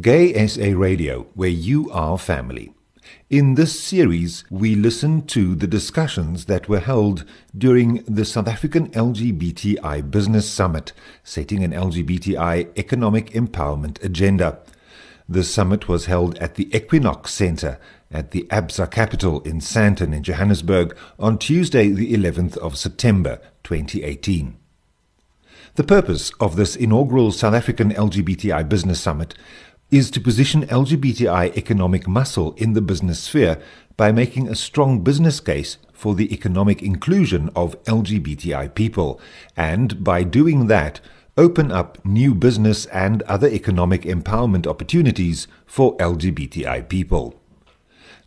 Gay SA Radio, where you are family. In this series, we listen to the discussions that were held during the South African LGBTI Business Summit, setting an LGBTI economic empowerment agenda. The summit was held at the Equinox Centre at the ABSA capital in Sandton in Johannesburg on Tuesday, the 11th of September 2018. The purpose of this inaugural South African LGBTI Business Summit is to position LGBTI economic muscle in the business sphere by making a strong business case for the economic inclusion of LGBTI people, and by doing that, open up new business and other economic empowerment opportunities for LGBTI people.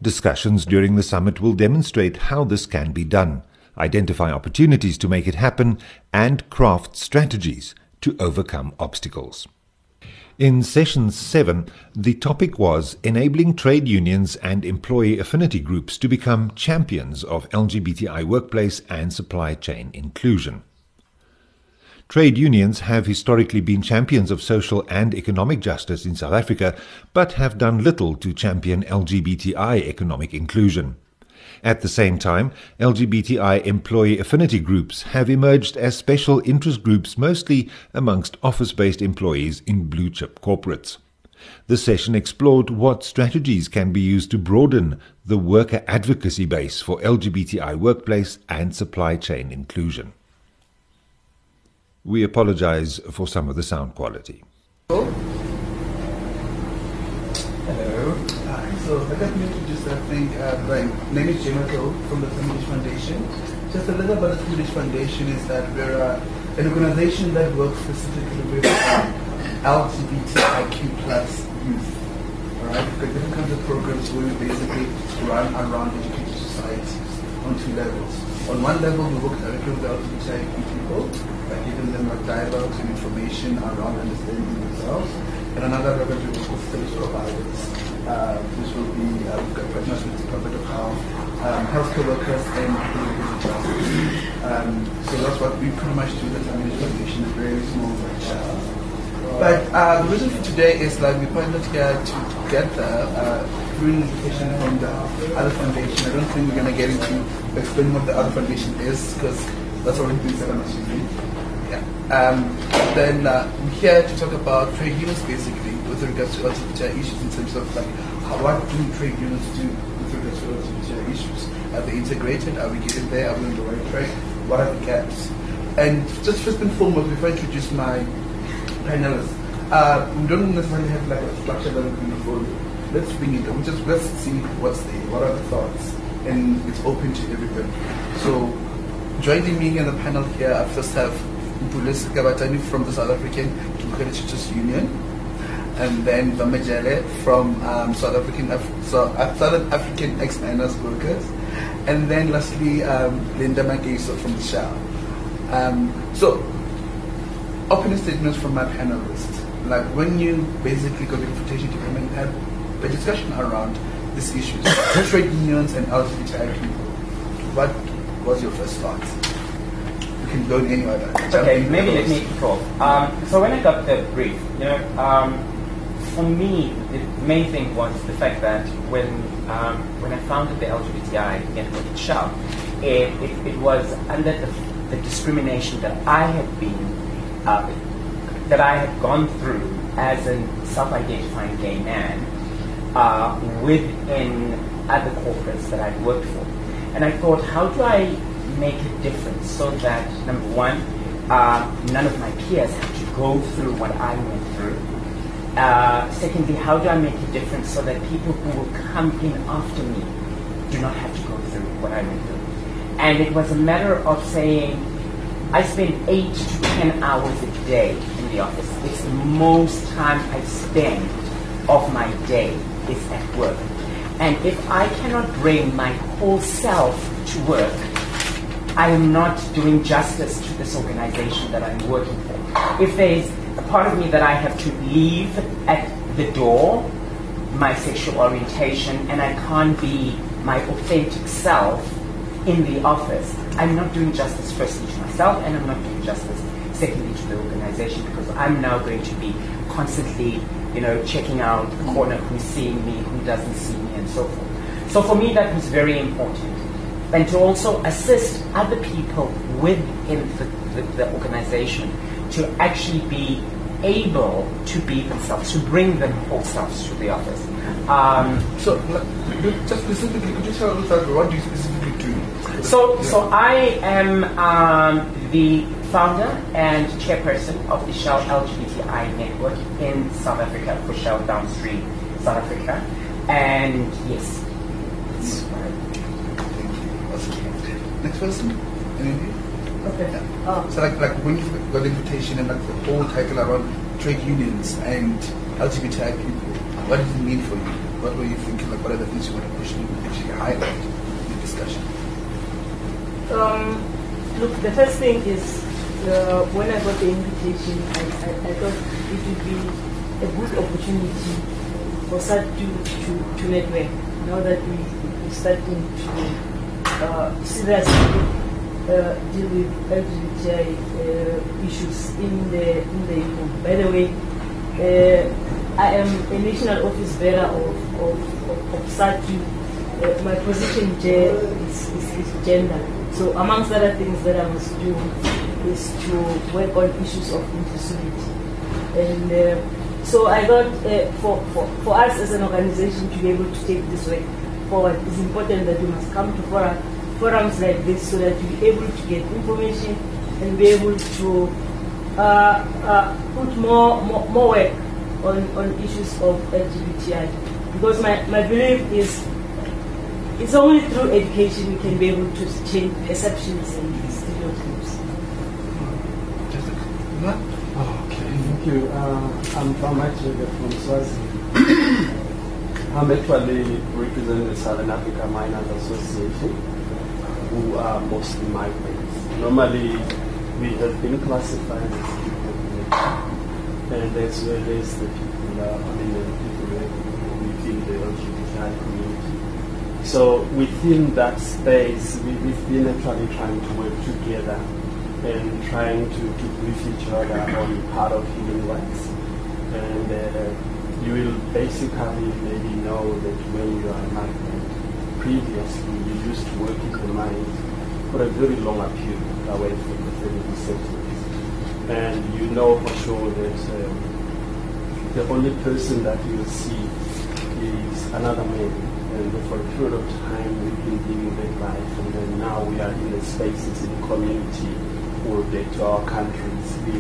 Discussions during the summit will demonstrate how this can be done, identify opportunities to make it happen, and craft strategies to overcome obstacles. In session 7, the topic was enabling trade unions and employee affinity groups to become champions of LGBTI workplace and supply chain inclusion. Trade unions have historically been champions of social and economic justice in South Africa, but have done little to champion LGBTI economic inclusion. At the same time, LGBTI employee affinity groups have emerged as special interest groups mostly amongst office based employees in blue chip corporates. The session explored what strategies can be used to broaden the worker advocacy base for LGBTI workplace and supply chain inclusion. We apologize for some of the sound quality. Hello. Hi. So got me introduced, I think, uh, my name is Jim from the Foundation Foundation. Just a little about the Foundation Foundation is that we're uh, an organization that works specifically with uh, LGBTIQ plus youth. Alright, we've got different kinds of programs where we basically run around educated societies on two levels. On one level, we work directly with LGBTIQ people by giving them a dialogue and information around understanding themselves. And another level, we work with service providers uh, which will be we've got partners with the Department of Health, um, healthcare workers, and political justice. Um, so that's what we pretty much do. The Family Foundation, a very small child. But uh, the reason for today is like we partnered here to together uh, through invitation from the other foundation. I don't think we're going to get into explaining what the other foundation is because that's already been said, I'm assuming. Yeah. Um, then uh, we're here to talk about trade unions basically with regards to LGBTI issues in terms of like how, what do trade unions do with regards to LGBTI issues? Are they integrated? Are we getting there? Are we on the right track? What are the gaps? And just first and foremost, before I introduce my panelists, uh, we don't necessarily have like a structure that going to follow. Let's bring it. We just let's see what's there. What are the thoughts? And it's open to everybody. So joining me in the panel here, I first have Mpulis Kabatani from the South African Creditors Union and then Vamajele from um, South African Af- so, uh, Southern African ex-miners workers, and then lastly um, Linda Mageso from the Shell. Um, so, opening statements from my panelists. Like when you basically got the invitation to come and have a discussion around these issues, trade unions and LGBTI people. What was your first thought? You can go in any order. Okay, maybe let me off. Um, so when I got the brief, you know, um, for me, the main thing was the fact that when um, when I founded the LGBTI network at it, it, it was under the, the discrimination that I had been uh, that I had gone through as a self-identifying gay man uh, within other corporates that I'd worked for, and I thought, how do I make a difference so that number one, uh, none of my peers have to go through what I went through. Uh, secondly, how do I make a difference so that people who will come in after me do not have to go through what I went through? And it was a matter of saying, I spend eight to ten hours a day in the office. It's the most time I spend of my day is at work. And if I cannot bring my whole self to work, I am not doing justice to this organization that I'm working for. If there's part of me that I have to leave at the door, my sexual orientation, and I can't be my authentic self in the office, I'm not doing justice firstly to myself, and I'm not doing justice secondly to the organization because I'm now going to be constantly you know, checking out the corner who's seeing me, who doesn't see me, and so forth. So for me, that was very important. And to also assist other people within the, the, the organization to actually be able to be themselves, to bring them whole selves to the office. Um, so, just specifically, could you tell us what do you specifically do? So, yeah. so I am um, the founder and chairperson of the Shell LGBTI network in South Africa for Shell Downstream South Africa. And yes, Next person. Okay. Yeah. Oh. So like like when you got the invitation and like the whole title around trade unions and LGBTI people, what did it mean for you? What were you thinking? Like what are the things you want to push and actually highlight in the discussion? Um, look, the first thing is uh, when I got the invitation, I, I, I, thought it would be a good opportunity for such to, to, to network. Now that we, we're starting to uh, seriously uh, deal with LGBTI uh, issues in the in the EU. By the way, uh, I am a national office bearer of of, of, of SADTU. Uh, my position there is, is, is, gender. So amongst other things that I must do is to work on issues of inclusivity. And uh, so I thought uh, for, for, for us as an organization to be able to take this work forward, it's important that we must come to fora forums like this so that we're able to get information and be able to uh, uh, put more, more, more work on, on issues of LGBTI. Because my, my belief is it's only through education we can be able to change perceptions and stereotypes. Oh, okay, thank you. Uh, I'm from actually from Swaziland. I'm actually representing the Southern Africa Miners Association who are mostly migrants. Normally, we have been classified as people and as well as the people, uh, I the people within the LGBTI community. So within that space, we, have been actually trying to work together and trying to, to brief each other on part of human rights. And uh, you will basically maybe know that when you are migrant, previously we used to work in the mines for a very long period away from the family settlements. And you know for sure that um, the only person that you will see is another man. And for a period of time we've been living that life and then now we are in the spaces in the community or back to our countries. We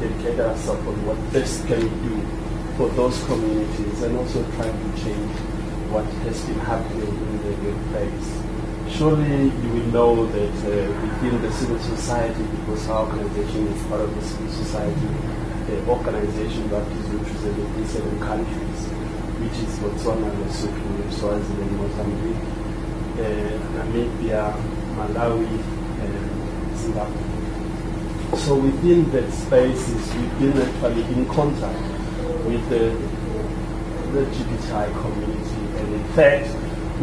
dedicate ourselves on what best can we do for those communities and also try to change what has been happening the. Surely you will know that uh, within the civil society, because our organization is part of the civil society, the organization that is represented in seven countries, which is Botswana, Lesotho, Swaziland, Mozambique, uh, Namibia, Malawi, and Zimbabwe. So within that space, we've been actually in contact with the, the LGBTI community and in fact,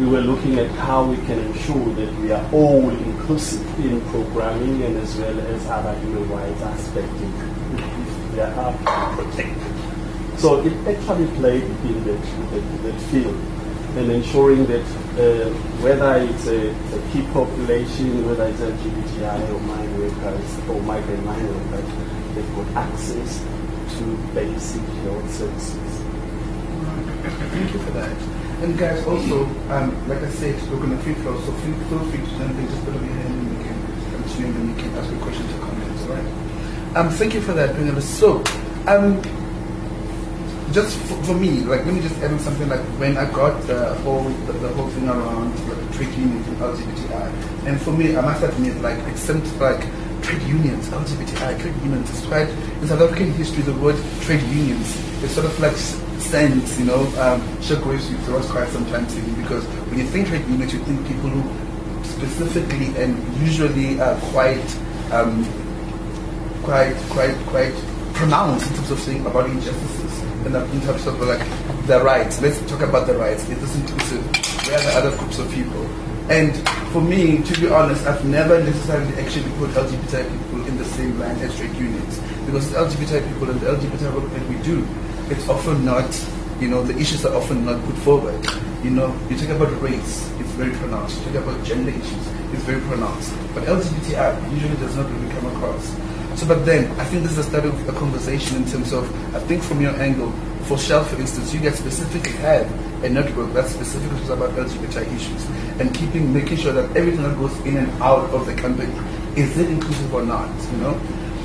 we were looking at how we can ensure that we are all inclusive in programming and as well as other human rights aspects if they are protected. So it actually played in that, that, that field and ensuring that uh, whether it's a, a, key population, whether it's LGBTI or mine workers or migrant mine workers, they've got access to basic health services. Thank you for that. And guys, also, um, like I said, we're going to free flow, so feel, free to send in, just put your hand and you can continue and you can ask your questions or comments, all right? Um, thank you for that, Pingala. So, um, just for, me, like, let me just add something like when I got the whole, the, the whole thing around like, trade unions and LGBTI, and for me, I must admit, like, seemed like trade unions, LGBTI, trade unions, it's quite, in South African history, the word trade unions is sort of like sense, you know, um, shockwaves you throw us quite sometimes even because when you think trade unions, you think people who specifically and usually are quite, um, quite, quite, quite pronounced in terms of saying about injustices and in terms of like the rights. Let's talk about the rights. It is inclusive. Where are the other groups of people? And for me, to be honest, I've never necessarily actually put LGBT people in the same line as trade unions because LGBTI people and the LGBT work that we do it's often not, you know, the issues are often not put forward. You know, you talk about race, it's very pronounced. You talk about gender issues, it's very pronounced. But LGBTI usually does not really come across. So, but then, I think this is a start of a conversation in terms of, I think from your angle, for Shell, for instance, you guys specifically have a network that's specifically about LGBTI issues and keeping, making sure that everything that goes in and out of the company, is it inclusive or not, you know?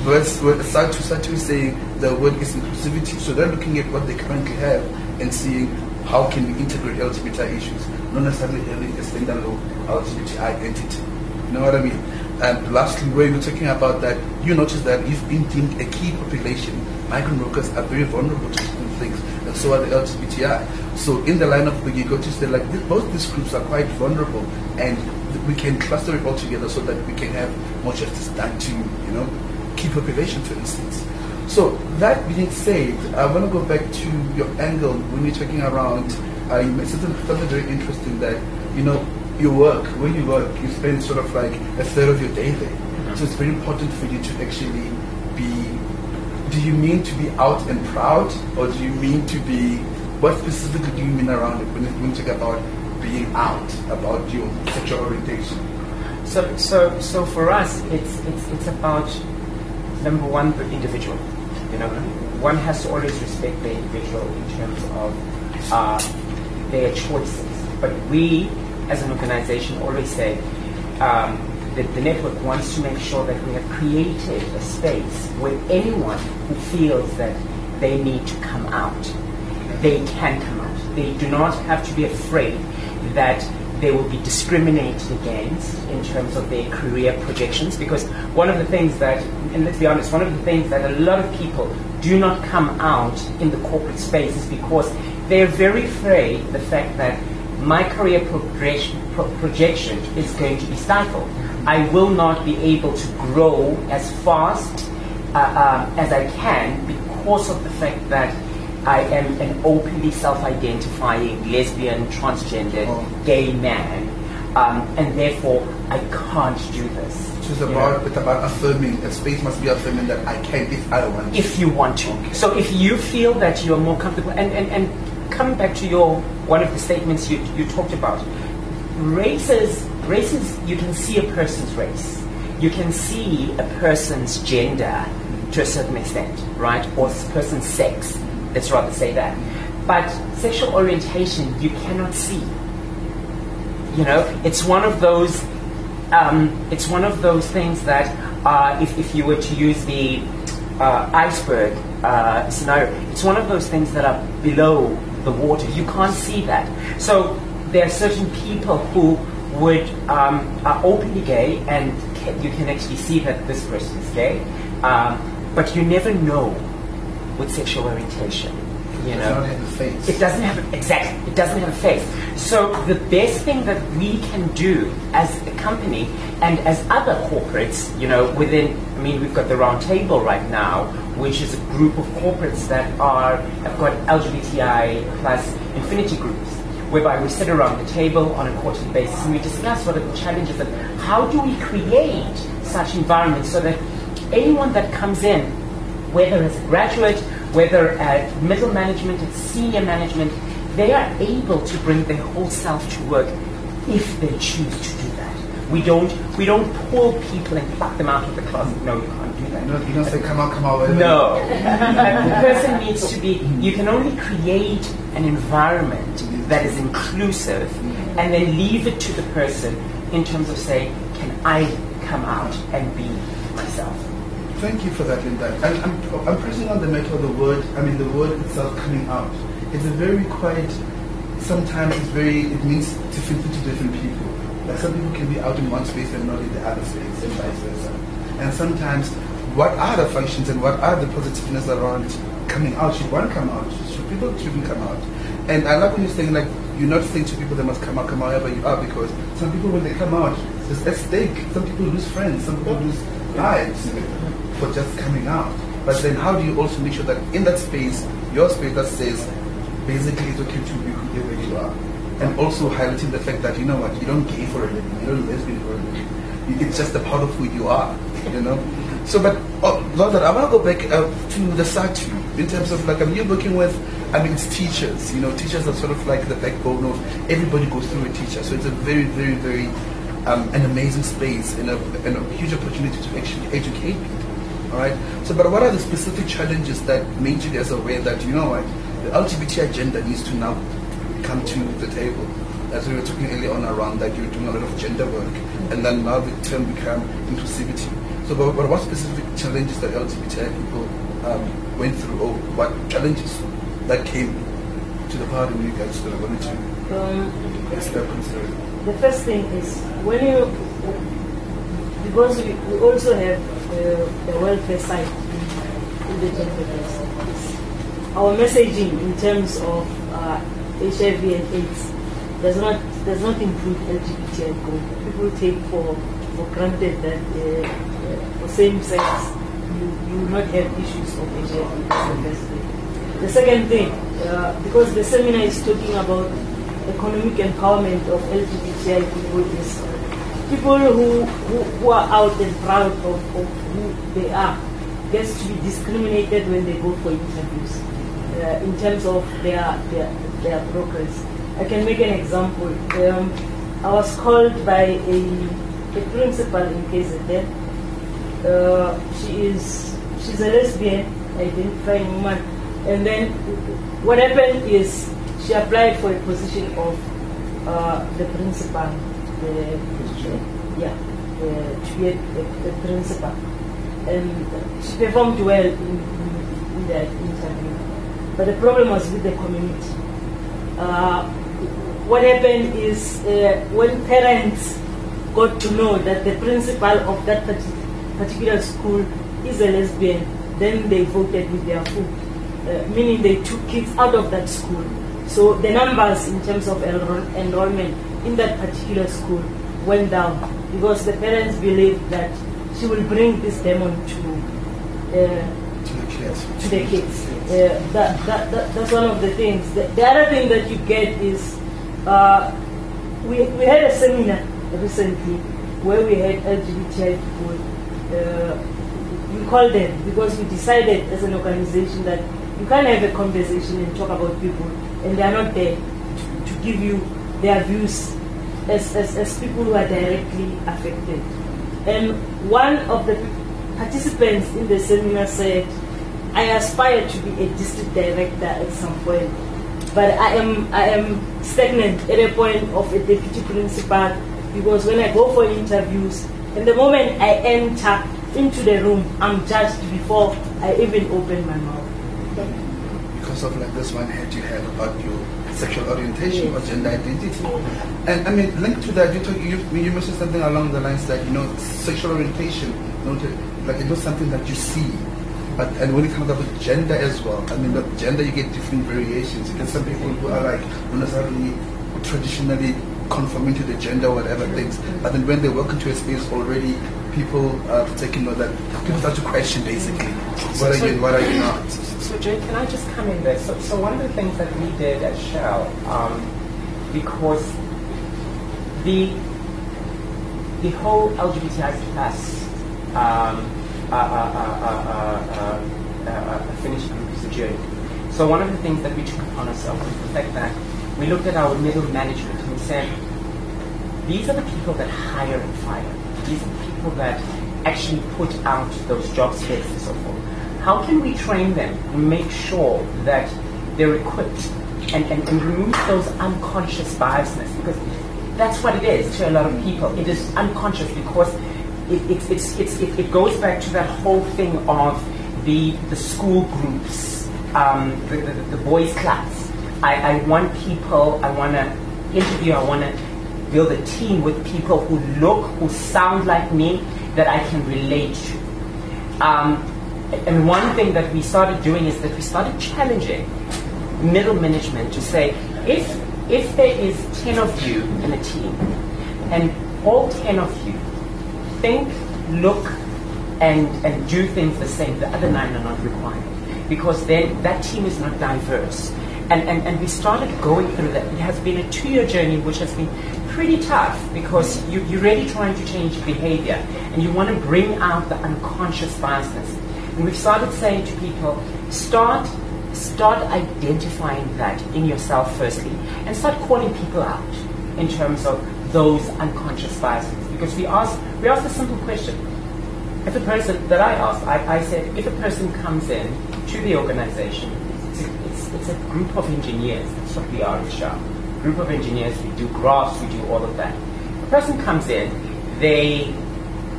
Whereas, SADTU, SADTU is saying the word is inclusivity, so they're looking at what they currently have and seeing how can we integrate LGBTI issues, not necessarily having a standalone LGBTI entity. You know what I mean? And lastly, where you're talking about that, you notice that you've been deemed a key population. Migrant workers are very vulnerable to certain things, and so are the LGBTI. So in the line of the you to say like both these groups are quite vulnerable, and we can cluster it all together so that we can have more justice done to you know key population, for instance. So that being said, I want to go back to your angle when you're talking around. Uh, you made something, something very interesting that you know you work, when you work, you spend sort of like a third of your day there. So it's very important for you to actually be. Do you mean to be out and proud, or do you mean to be? What specifically do you mean around it when you, talk about being out about your sexual orientation? So, so, so for us, it's it's it's about number one, the individual. You know, one has to always respect the individual in terms of uh, their choices. But we, as an organization, always say um, that the network wants to make sure that we have created a space where anyone who feels that they need to come out, they can come out. They do not have to be afraid that they will be discriminated against in terms of their career projections because one of the things that, and let's be honest, one of the things that a lot of people do not come out in the corporate space is because they're very afraid the fact that my career progression, pro- projection is going to be stifled. I will not be able to grow as fast uh, uh, as I can because of the fact that I am an openly self-identifying lesbian, transgender, Oh. gay man, um, and therefore I can't do this. So it's about know, it's about affirming. A space must be affirming that I can if I want. to. if you want to. So if you feel that you are more comfortable, and, and, and coming back to your one of the statements you, you talked about, races, races, you can see a person's race, you can see a person's gender to a certain extent, right, or a person's sex. Let's rather say that. But sexual orientation, you cannot see. You know, it's one of those. Um, it's one of those things that, uh, if, if you were to use the uh, iceberg uh, scenario, it's one of those things that are below the water. You can't see that. So there are certain people who would um, are openly gay, and ca- you can actually see that this person is gay, um, but you never know with sexual orientation. You It know, a face. it doesn't have exactly. It doesn't have a face. So the best thing that we can do as a company and as other corporates, you know, within. I mean, we've got the round table right now, which is a group of corporates that are have got LGBTI plus affinity groups, whereby we sit around the table on a quarterly basis and we discuss what are the challenges and how do we create such environments so that anyone that comes in whether as a graduate, whether at middle management, at senior management, they are able to bring their whole self to work if they choose to do that. We don't we don't pull people and pluck them out of the closet. No, you can't do that. No, you don't say come out, come out. No. the person needs to be, you can only create an environment that is inclusive and then leave it to the person in terms of saying, can I come out and be myself? Thank you for that, Linda. And I'm, I'm pressing on the matter of the word, I mean, the word itself coming out. It's a very quite, sometimes it's very, it means different to different people. Like some people can be out in one space and not in the other space, and vice versa. And sometimes, what are the functions and what are the positiveness around coming out? Should one come out? Should people shouldn't come out? And I like when you're saying, like, you're not saying to people they must come out, come out wherever you are, because some people, when they come out, there's at stake. Some people lose friends, some people lose lives for just coming out. But then how do you also make sure that in that space, your space that says basically it's okay to be whoever you are. And also highlighting the fact that you know what, you don't gay for a living, you don't lesbian for a living. It's just a part of who you are, you know. So, but oh, I want to go back uh, to the SADTU. in terms of like, I mean, you're working with, I mean, it's teachers. You know, teachers are sort of like the backbone of everybody goes through a teacher. So it's a very, very, very um, an amazing space and a, and a huge opportunity to actually educate people. All right. So, but what are the specific challenges that made you guys aware that you know what the LGBT agenda needs to now come to the table? As we were talking earlier on around that you're doing a lot of gender work, and then now the term become inclusivity. So, but, but what specific challenges that LGBTI people um, went through, or what challenges that came to the party when you guys sort of wanted to um, concern? The first thing is when you, because we, we also have uh, the welfare side in the gender Our messaging in terms of uh, HIV and AIDS does not does not include LGBTI People People take for for granted that uh, uh, for same sex you, you will not have issues of HIV. The second thing, uh, because the seminar is talking about economic empowerment of LGBTI people, is people who, who, who, are out and proud of, of who they are gets to be discriminated when they go for interviews uh, in terms of their, their, their progress. I can make an example. Um, I was called by a, a principal in KZN. Uh, she is she's a lesbian, identifying woman, and then what happened is she applied for a position of uh, the principal, the, yeah, uh, to be a, a, a, principal, and she performed well in, in, that interview. But the problem was with the community. Uh, what happened is uh, when parents got to know that the principal of that particular school is a lesbian, then they voted with their foot, uh, meaning they took kids out of that school. So the numbers in terms of enroll enrollment in that particular school went down because the parents believe that she will bring this demon to, uh, to the kids. To the kids. Uh, that, that, that, that's one of the things. The, the other thing that you get is uh, we, we had a seminar recently where we had LGBTI people. Uh, we called them because we decided as an organization that you can't have a conversation and talk about people and they are not there to, to give you their views as, as, as people who are directly affected. And one of the participants in the seminar said, I aspire to be a district director at some point but I am I am stagnant at a point of a deputy principal because when I go for interviews, and the moment I enter into the room, I'm judged before I even open my mouth. Because of like this one head you had about your sexual orientation or gender identity. And I mean, linked to that, you, talk, you, you mentioned something along the lines that, you know, sexual orientation, know, like it's not something that you see but and when it comes up with gender as well, I mean, look, gender you get different variations. You get some people who are like not necessarily traditionally conforming to the gender whatever things, but then when they walk into a space already, people uh, are taking note that people start to question basically what are you what are you not. So Jay, can I just come in there? So, so one of the things that we did at Shell, um, because the the whole LGBTI plus um, affinity group is a journey. So one of the things that we took upon ourselves was the fact that we looked at our middle management and we said, these are the people that hire and fire. These are the people that actually put out those job specs and so forth. How can we train them and make sure that they're equipped and, and, and remove those unconscious biasness? Because that's what it is to a lot of people. It is unconscious because it, it, it's, it's, it, it goes back to that whole thing of the, the school groups, um, the, the, the, boys' class. I, I want people, I want to interview, I want to build a team with people who look, who sound like me, that I can relate to. Um, and one thing that we started doing is that we started challenging middle management to say, if, if there is 10 of you in a team, and all 10 of you think, look, and, and do things the same. The other nine are not required. Because then that team is not diverse. And, and, and we started going through that. It has been a two year journey which has been pretty tough because you, you're really trying to change behavior and you want to bring out the unconscious biases. And we've started saying to people, start start identifying that in yourself firstly and start calling people out in terms of those unconscious biases. Because we ask we ask a simple question. If a person that I asked, I, I said, if a person comes in to the organization, it's a, group of engineers. That's what we are in Shell. Group of engineers, we do graphs, we do all of that. A person comes in, they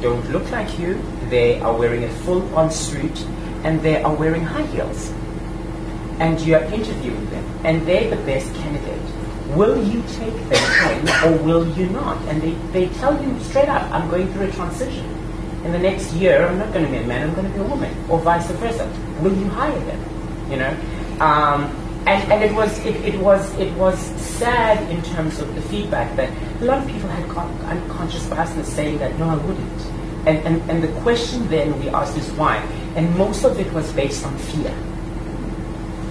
don't look like you, they are wearing a full-on suit, and they are wearing high heels. And you are interviewing them, and they're the best candidate. Will you take them in or will you not? And they, they tell you straight up, I'm going through a transition. In the next year, I'm not going to be a man, I'm going to be a woman, or vice versa. Will you hire them? You know? Um, and, and it was it, it was it was sad in terms of the feedback that a lot of people had con- unconscious biasness saying that no, I wouldn't. And, and and the question then we asked is why, and most of it was based on fear.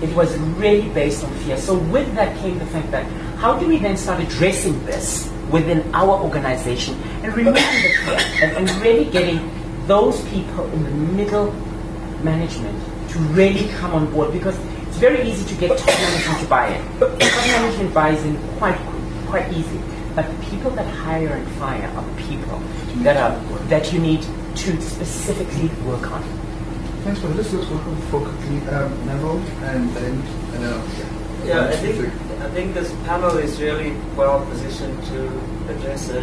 It was really based on fear. So with that came the fact that how do we then start addressing this within our organization and removing the fear and, and really getting those people in the middle management to really come on board because it's very easy to get top management to buy in. Top management buys in quite quite easy. But people that hire and fire are people that are that you need to specifically work on. Thanks for this. Let's go for quickly um, Neville and then uh, Yeah, I think I think this panel is really well positioned to address a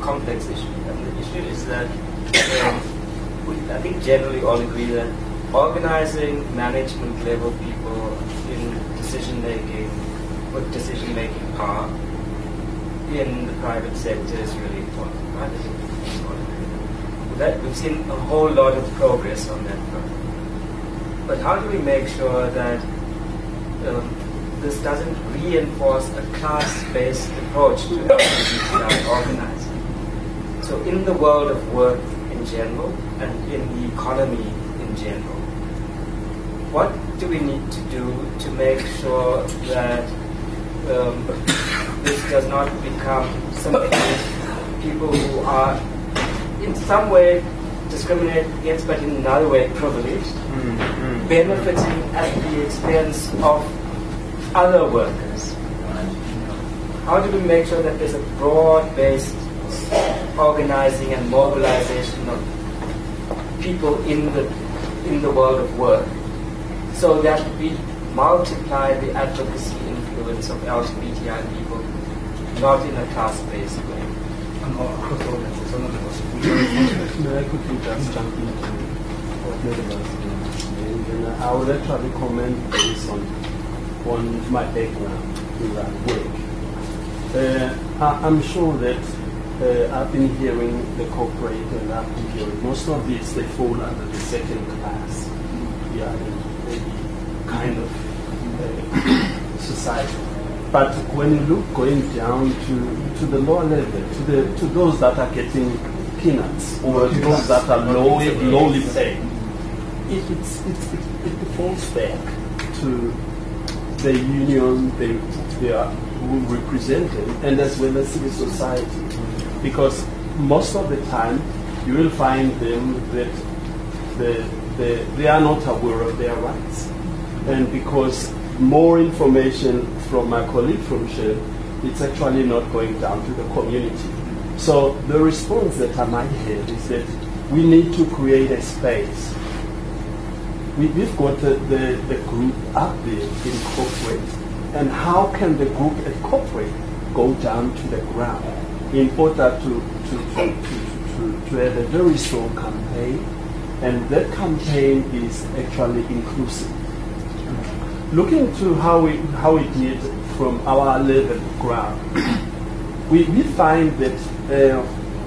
complex issue. And the issue is that um, we, I think generally all agree that organizing management level people in decision making with decision making power in the private sector is really important. Right? That. We've seen a whole lot of progress on that front. But how do we make sure that um, this doesn't reinforce a class-based approach to LGBTI organizing. So in the world of work in general and in the economy in general, what do we need to do to make sure that um, this does not become something people who are in some way discriminated against but in another way privileged, benefiting at the expense of other workers? How do we make sure that there's a broad-based organizing and mobilization of people in the in the world of work, so that we multiply the advocacy influence of LGBTI people, not in a class-based way? and all across the audience. So not just May I quickly just jump into what Neville was saying? And I would actually comment based on, on my background in that work. Uh, I, I'm sure that uh, I've been hearing the corporate and I've been hearing most of these, they fall under the second class. Yeah, maybe kind of uh, society. But when you look going down to, to the lower level, to the to those that are getting peanuts or those that are low, lowly paid, it, it's, it, it falls back to the union they, they are who represent them and as well as civil society. Because most of the time you will find them that the, the, they are not aware of their rights. And because more information from my colleague from Shell, it's actually not going down to the community. So the response that I might have is that we need to create a space. We, we've got the, the, the group up there in corporate, and how can the group at corporate go down to the ground in order to, to, to, to, to have a very strong campaign, and that campaign is actually inclusive looking to how we how we did from our level ground, we, we find that uh,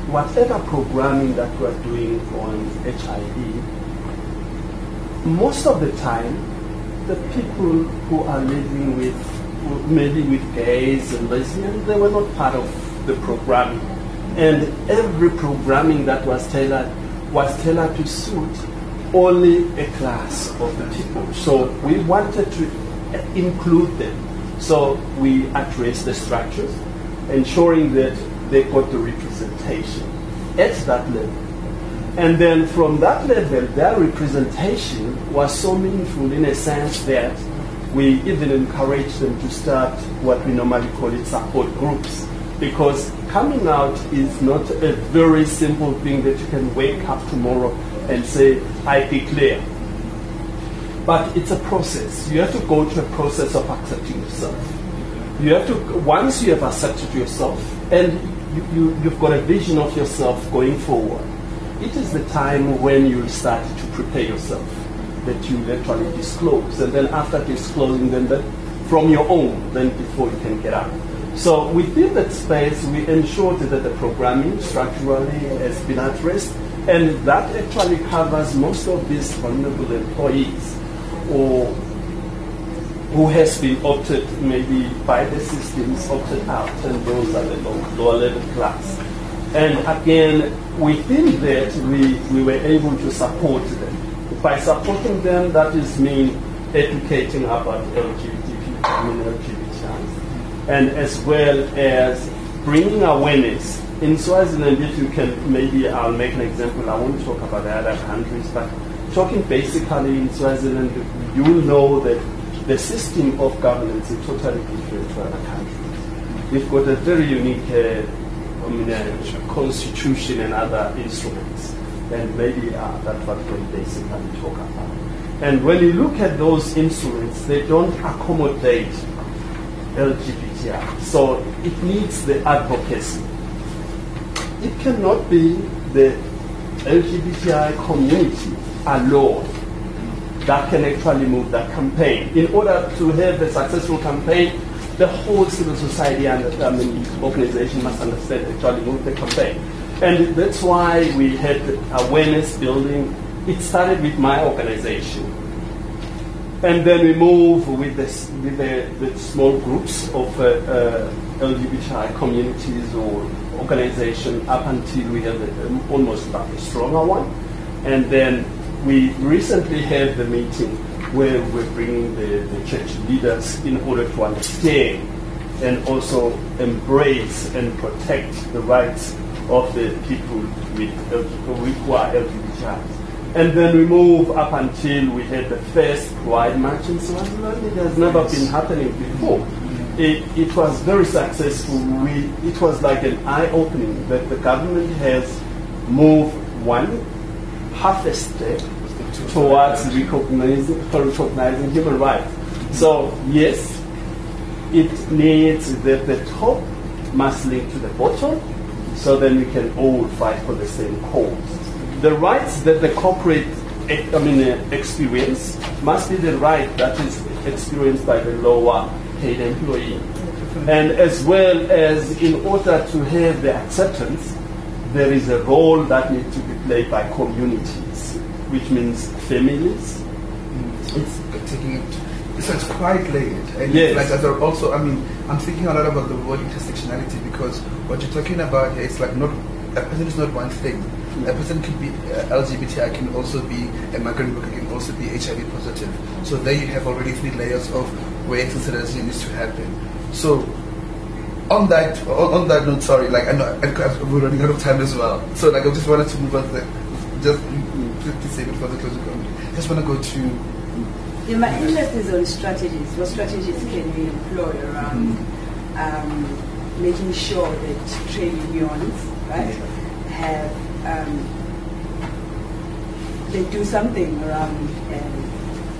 whatever programming that we are doing on HIV, most of the time, the people who are living with maybe with gays and lesbians, they were not part of the programming, and every programming that was tailored was tailored to suit only a class of the people. So we wanted to include them. So we address the structures, ensuring that they got the representation at that level. And then from that level, their representation was so meaningful in a sense that we even encouraged them to start what we normally call it support groups. Because coming out is not a very simple thing that you can wake up tomorrow and say, I declare. But it's a process. You have to go through a process of accepting yourself. You have to, once you have accepted yourself and you, you, you've got a vision of yourself going forward, it is the time when you start to prepare yourself that you actually disclose. And then after disclosing, then that from your own, then before you can get out. So within that space, we ensured that the programming structurally has been addressed, and that actually covers most of these vulnerable employees or who has been opted maybe by the systems opted out, and those are the lower level class. And again, within that, we, we were able to support them. By supporting them, that is mean educating about LGBT people, I mean LGBTIs, and as well as bringing awareness. In Swaziland, if you can, maybe I'll make an example. I won't talk about the other countries, but talking basically in Swaziland, you know that the system of governance is totally different to other countries. We've got a very unique uh, I mean, uh, constitution and other instruments. And maybe uh, that's what we basically talk about. And when you look at those instruments, they don't accommodate LGBTI. So it needs the advocacy. It cannot be the LGBTI community alone that can actually move that campaign. In order to have a successful campaign, the whole civil society and I mean, organization must understand actually move the campaign. And that's why we had awareness building. It started with my organization. And then we move with, with the small groups of uh, uh, LGBTI communities or organization up until we have a, um, almost like a stronger one. And then we recently had the meeting where we're bringing the, the church leaders in order to understand and also embrace and protect the rights of the people with, who are LGBTI. And then we move up until we had the first Pride March in Swaziland. It has never been happening before. It, it was very successful. We, it was like an eye-opening that the government has moved one half a step towards recognizing, recognizing human rights. So yes, it needs that the top must link to the bottom, so then we can all fight for the same cause. The rights that the corporate I mean, uh, experience must be the right that is experienced by the lower paid employee. And as well as in order to have the acceptance, there is a role that needs to be played by communities, which means families. It's taking it. So it's quite layered. And Yes. like as also, I mean, I'm thinking a lot about the word intersectionality because what you're talking about here is like not a person is not one thing. A person could be uh, LGBTI, can also be a migrant worker, can also be HIV positive. So there you have already three layers of where sensitivity needs to happen. So on that on, that note, sorry, like I know we're running out of time as well. So like I just wanted to move on to the, just mm, to save it for the closing comment. Just want to go to Yeah, my interest is on strategies. What strategies can we employ around um, making sure that trade unions, right, have um, they do something around. Um,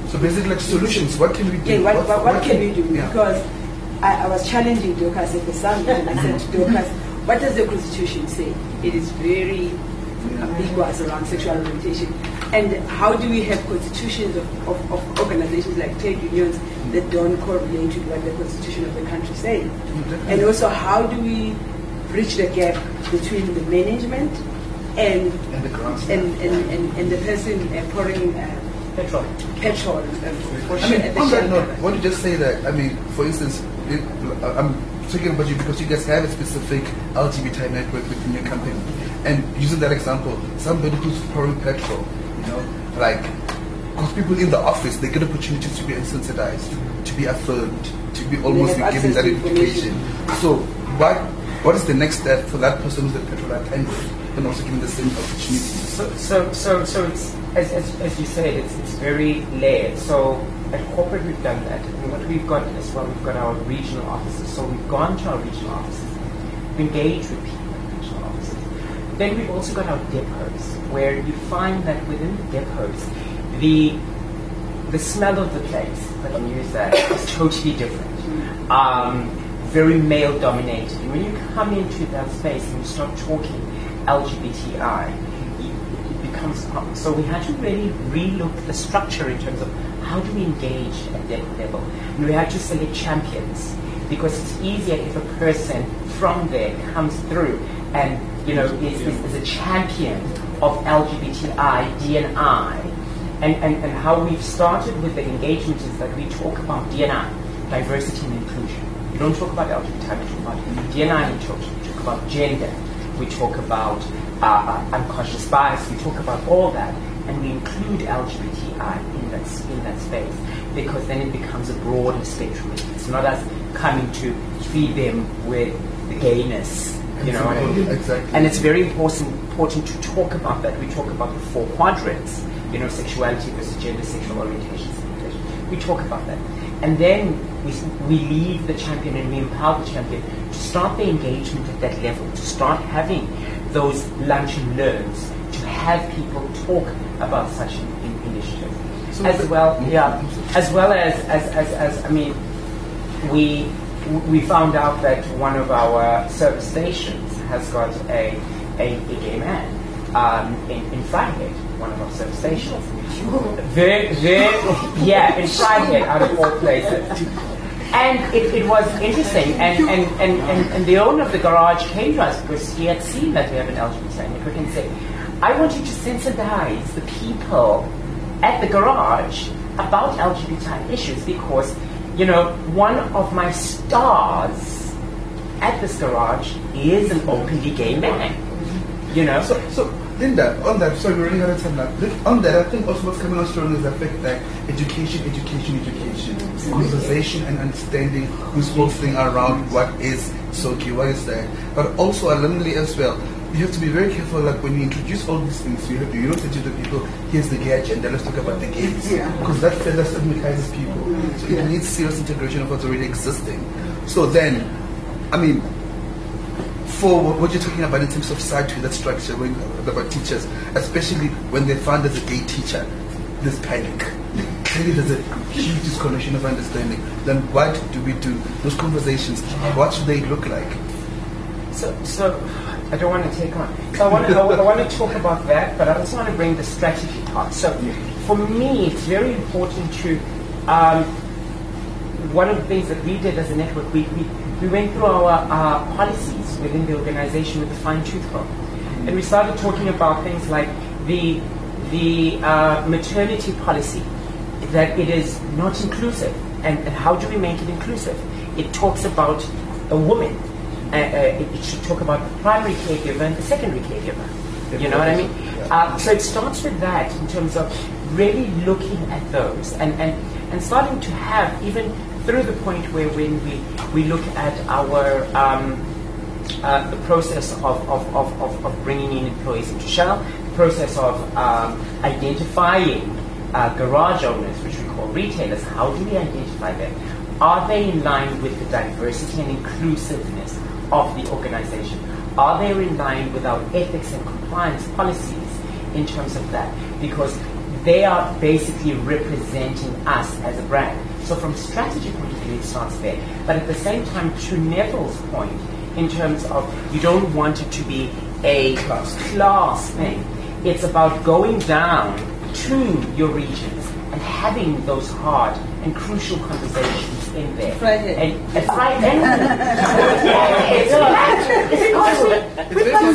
So basically, like solutions. What can we do? yeah, what, what, what can we do? Yeah. Because I, I was challenging Dorcas at the summit, and I said to Dorcas, "What does the constitution say? It is very ambiguous around sexual orientation. And how do we have constitutions of, of, of organizations like trade unions that don't correlate with what the constitution of the country says? And also, how do we bridge the gap between the management and And the and, and, and, and the person uh, pouring uh, Petrol. petrol I mean, at the on that shelter? note, why don't you just say that? I mean, for instance, it, I'm talking about you because you guys have a specific LGBT network within your company. And using that example, somebody who's pouring petrol, you know, like, because people in the office, they get opportunities to be sensitized, to be affirmed, to be almost be given that education. So, what what is the next step for that person who's the petrol attendant? them also given the same opportunities? So, so, so, so it's as, as, as you said, it's, it's very layered. So at corporate, we've done that. And what we've got as well, we've got our regional offices. So we've gone to our regional offices, engaged with people in regional offices. Then we've also got our depots, where you find that within the depots, the the smell of the place, if I can use that, is totally different. Um, very male dominated. And when you come into that space and you start talking LGBTI, it becomes. So we had to really relook the structure in terms of how do we engage at that level. And we had to select champions because it's easier if a person from there comes through and you know is, is, is a champion of LGBTI, DNI, and, and, and how we've started with the engagement is that we talk about DNI, diversity and inclusion. We don't talk about LGBTI, we talk about DNI, we talk, we talk about gender, we talk about uh, unconscious bias, we talk about all that, and we include LGBTI in that, in that space because then it becomes a broader spectrum. It's not us coming to feed them with the gayness, you know I mean? Exactly. And it's very important, important to talk about that. We talk about the four quadrants, you know, sexuality versus gender, sexual orientation, orientation. We talk about that. And then we, we leave the champion and we empower the champion to start the engagement at that level, to start having those lunch and learns, to have people talk about such an in, initiative. So as well, yeah, as well as, as, as, as I mean, we we found out that one of our service stations has got a a, a gay man um, in, in Vryheid, one of our service stations. Very, very, yeah, in Vryheid, out of all places. And it, it was interesting, and, and, and, and, and the owner of the garage came to us because he had seen that we have an LGBT network and said, I want you to sensitize the people at the garage about LGBT issues because, you know, one of my stars at this garage is an openly gay man. You know? So, so Linda, on that, sorry, we're running out of time now. Li- On that, I think also what's coming on strong is the fact that education, education, education, conversation and understanding who's whole around what is SOGI, what is that, but also alumni as well. You have to be very careful, like when you introduce all these things, you have to, you don't say to the people, here's the gay agenda, let's talk about the gays. Because that further stigmatizes people. So it needs serious integration of what's already existing. So then, I mean, for what you're talking about in terms of SADTU that structure when, about teachers, especially when they find there's a gay teacher, there's panic. Clearly, there's a huge disconnection of understanding. Then, what do we do? Those conversations, what should they look like? So, so I don't want to take on. So I want to, I want to talk about that, but I also want to bring the strategy part. So, for me, it's very important to. Um, one of the things that we did as a network, we, we, we went through our, our policies within the organization with a fine tooth comb, and we started talking about things like the the uh, maternity policy, that it is not inclusive, and, and how do we make it inclusive? It talks about a woman uh, uh, it, it should talk about the primary caregiver and the secondary caregiver. You know what I mean? Uh, so it starts with that in terms of really looking at those and, and, and starting to have, even through the point where when we, we look at our um, uh, the process of, of, of, of, bringing in employees into Shell, the process of um, identifying uh, garage owners, which we call retailers, how do we identify them? Are they in line with the diversity and inclusiveness of the organization? Are they in line with our ethics and compliance policies in terms of that? Because they are basically representing us as a brand. So from a strategy point of view, it starts there. But at the same time, to Neville's point, in terms of you don't want it to be a class, class thing. It's about going down to your regions and having those hard and crucial conversations in there. Vryheid. And, and Vryheid. it's It's because we- we've got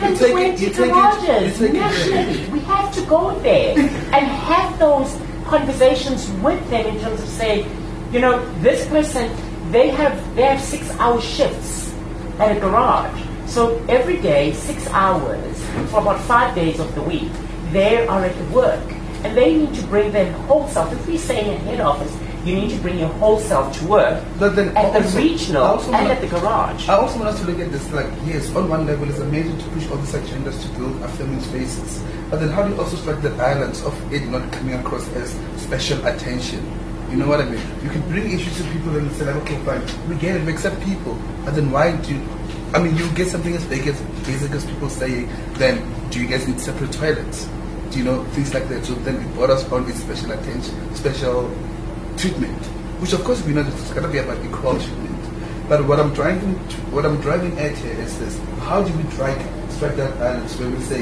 very take it- you take it- you garages take it nationally. We have to go there and have those conversations with them in terms of saying, you know, this person, they have they have six hour shifts at a garage. So every day, six hours for about five days of the week, they are at work. And they need to bring their whole self. If we say in head office, you need to bring your whole self to work But then at the regional also and wanna- at the garage. I also want us to look at this like, yes, on one level, it's amazing to push all the these agendas to build affirming spaces. But then how do you also strike the balance of it not coming across as special attention? You know what I mean? You can bring issues to people and say, like, okay, fine, we get it, we accept people. But then why do you, I mean, you get something as big as basic as people saying, then do you guys need separate toilets? Do you know, things like that. So then it brought us on with special attention, special treatment, which of course we know that it's going to be about equal treatment. But what I'm driving, what I'm driving at here is this: How do we strike strike that balance where we say,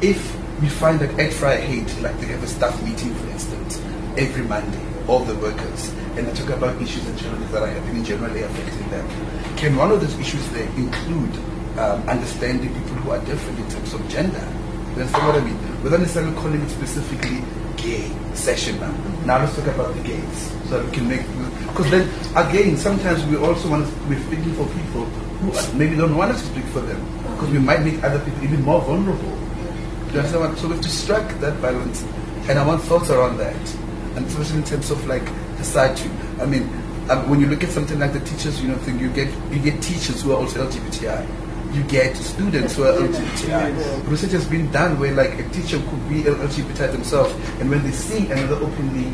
if we find that at Vryheid, like they have a staff meeting, for instance, every Monday, all the workers, and they talk about issues and challenges that are happening generally affecting them. Can one of those issues there include um, understanding people who are different in terms of gender? You understand what I mean? Without necessarily calling it specifically gay session now. Now let's talk about the gays so we can make because then again sometimes we also want to, we're speaking for people who maybe don't want us to speak for them because we might make other people even more vulnerable. Do you understand? So we have to strike that balance, and I want thoughts around that, and especially in terms of like the too. I mean, um, when you look at something like the teachers, you know, thing you get you get teachers who are also LGBTI. You get students who are LGBTI. Research has been done where like a teacher could be LGBTI themselves, and when they see another openly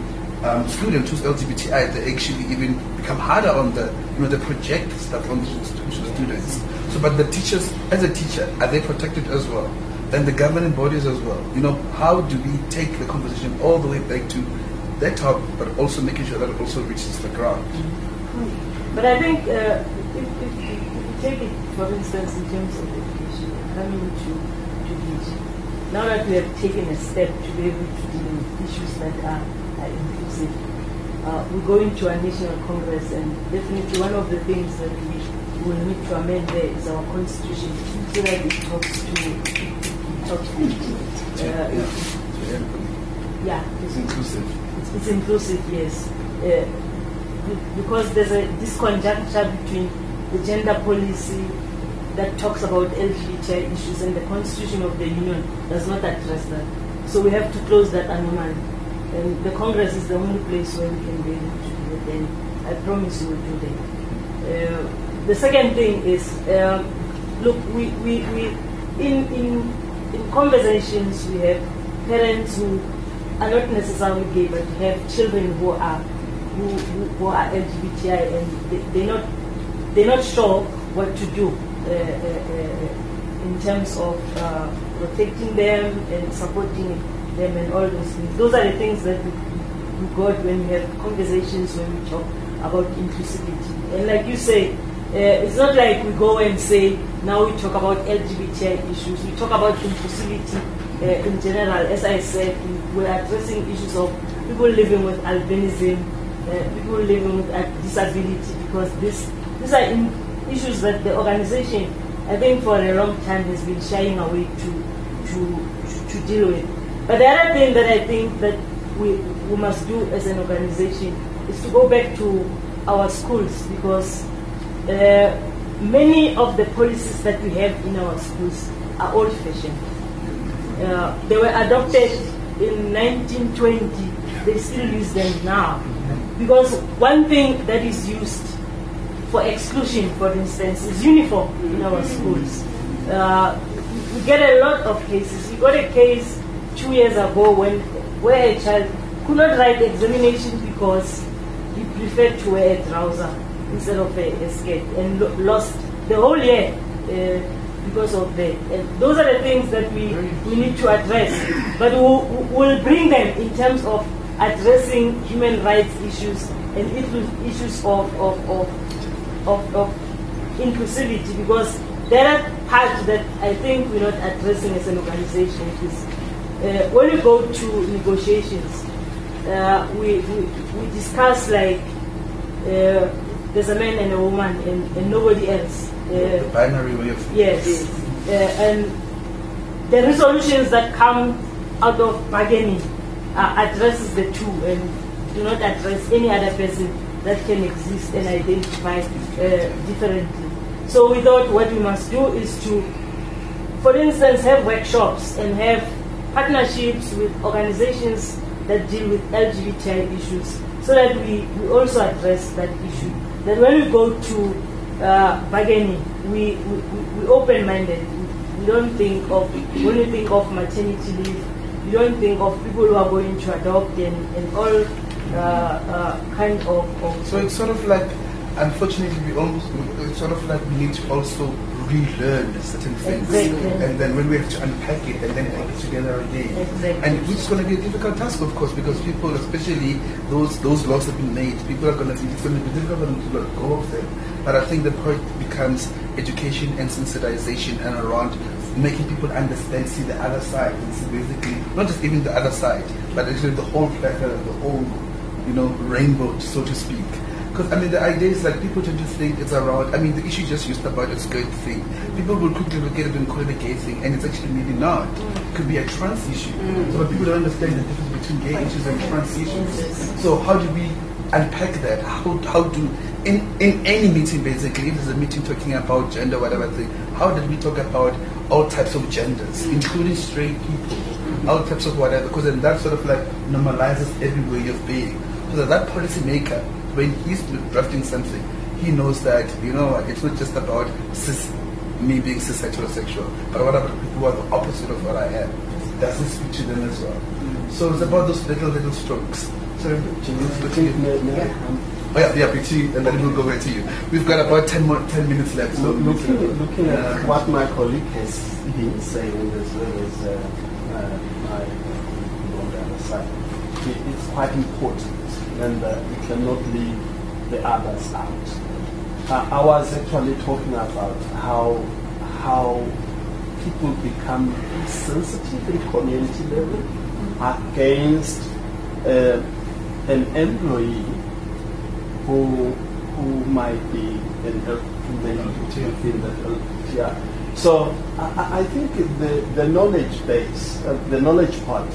um, student who's LGBTI, they actually even become harder on the, you know, they project stuff on the students. So, but the teachers, as a teacher, are they protected as well? Then the governing bodies as well. You know, how do we take the conversation all the way back to that top, but also making sure that it also reaches the ground? But I think uh, if, if, if you take it, for instance, in terms of education, coming to, to this, now that we have taken a step to be able to deal with issues that are, are inclusive, uh, we're going to a national congress, and definitely one of the things that we will need to amend there is our constitution, so that it talks to, it talks to, uh, Yeah. Yeah, It's inclusive. it's, it's inclusive, yes. Uh, because there's a disconjuncture between the gender policy that talks about LGBTI issues and the Constitution of the Union does not address that. So we have to close that anomaly. And the Congress is the only place where we can be able to do it. And I promise you we'll do that. Uh, the second thing is, um, look, we, we, we in, in, in conversations we have parents who are not necessarily gay, but have children who are who, who, who are LGBTI, and they, they're not they're not sure what to do uh, uh, uh, in terms of protecting them and supporting them and all those things. Those are the things that we, got when we have conversations when we talk about inclusivity. And like you say, uh, it's not like we go and say now we talk about LGBTI issues. We talk about inclusivity uh, in general. As I said, we, we're addressing issues of people living with albinism, uh, people living with disability, because this these are issues that the organization, I think, for a long time has been shying away to to to deal with. But the other thing that I think that we we must do as an organization is to go back to our schools because uh, many of the policies that we have in our schools are old-fashioned. Uh, they were adopted in 1920. They still use them now. Because one thing that is used for exclusion, for instance, is uniform in our schools. Uh, we get a lot of cases. We got a case two years ago when where a child could not write the examination because he preferred to wear a trouser instead of a, a skirt and lo- lost the whole year uh, because of that. And those are the things that we, we need to address. But we'll, we'll bring them in terms of addressing human rights issues and issues- of, of, of, of, of inclusivity because there are parts that I think we're not addressing as an organization is uh, when we go to negotiations, uh, we, we, we discuss like uh, there's a man and a woman and, and nobody else. The Uh, binary way of yes. Uh, and the resolutions that come out of bargaining uh, addresses the two and do not address any other person that can exist and identify differently. So we thought what we must do is to, for instance, have workshops and have partnerships with organizations that deal with LGBTI issues so that we, we also address that issue. That when we go to uh, bargaining, we, we, we open-minded. We don't think of, when we think of maternity leave, we don't think of people who are going to adopt and, and all uh, uh, kind of, of... So it's sort of like, unfortunately, we almost, it's sort of like we need to also relearn certain things. Exactly. And then when we have to unpack it and then put it together again. Exactly. And is going to be a difficult task, of course, because people, especially those those laws have been made, people are going to be, it's going to be difficult for them to let go of them. But I think the point becomes education and sensitization and around making people understand, see the other side, and see basically, not just even the other side, but actually the whole plethora, the whole, you know, rainbow, so to speak. Because I mean, the idea is like people tend to think it's around. I mean, the issue just used about a skirt thing. People will quickly look at it and call it a gay thing, and it's actually maybe not. It could be a trans issue. Mm. So but people don't understand the difference between gay issues and trans issues. So how do we unpack that? How how do in in any meeting basically, if there's a meeting talking about gender, whatever thing, how did we talk about all types of genders, including straight people, all types of whatever? Because then that sort of like normalizes every way of being. So that that policymaker when he's drafting something, he knows that, you know it's not just about cis, me being cis heterosexual, but what about people who are the opposite of what I am? Does it speak to them as well? So it's about those little, little strokes. So, May- may I, um, Oh yeah, yeah, BT, and then we'll go back to you. We've got about 10, more, 10 minutes left. So Look- Looking, looking at Uh, what my colleague has been saying, as well as uh, uh, my on the other side, it's quite important, and uh, we cannot leave the others out. Uh, I was actually talking about how how people become sensitive in community level against uh, an employee who who might be an within the LGBTI. So I, I- I think the, the knowledge base, uh, the knowledge part,